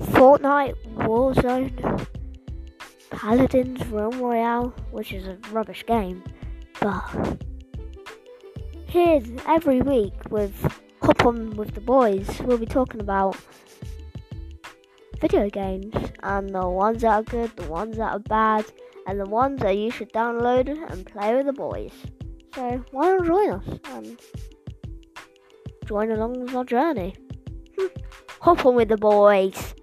Fortnite, Warzone, Paladins, Realm Royale, which is a rubbish game, but here every week with Hop On with the Bois, we'll be talking about video games and the ones that are good, the ones that are bad, and the ones that you should download and play with the boys. So why not join us and join along with our journey? Hop on with the boys.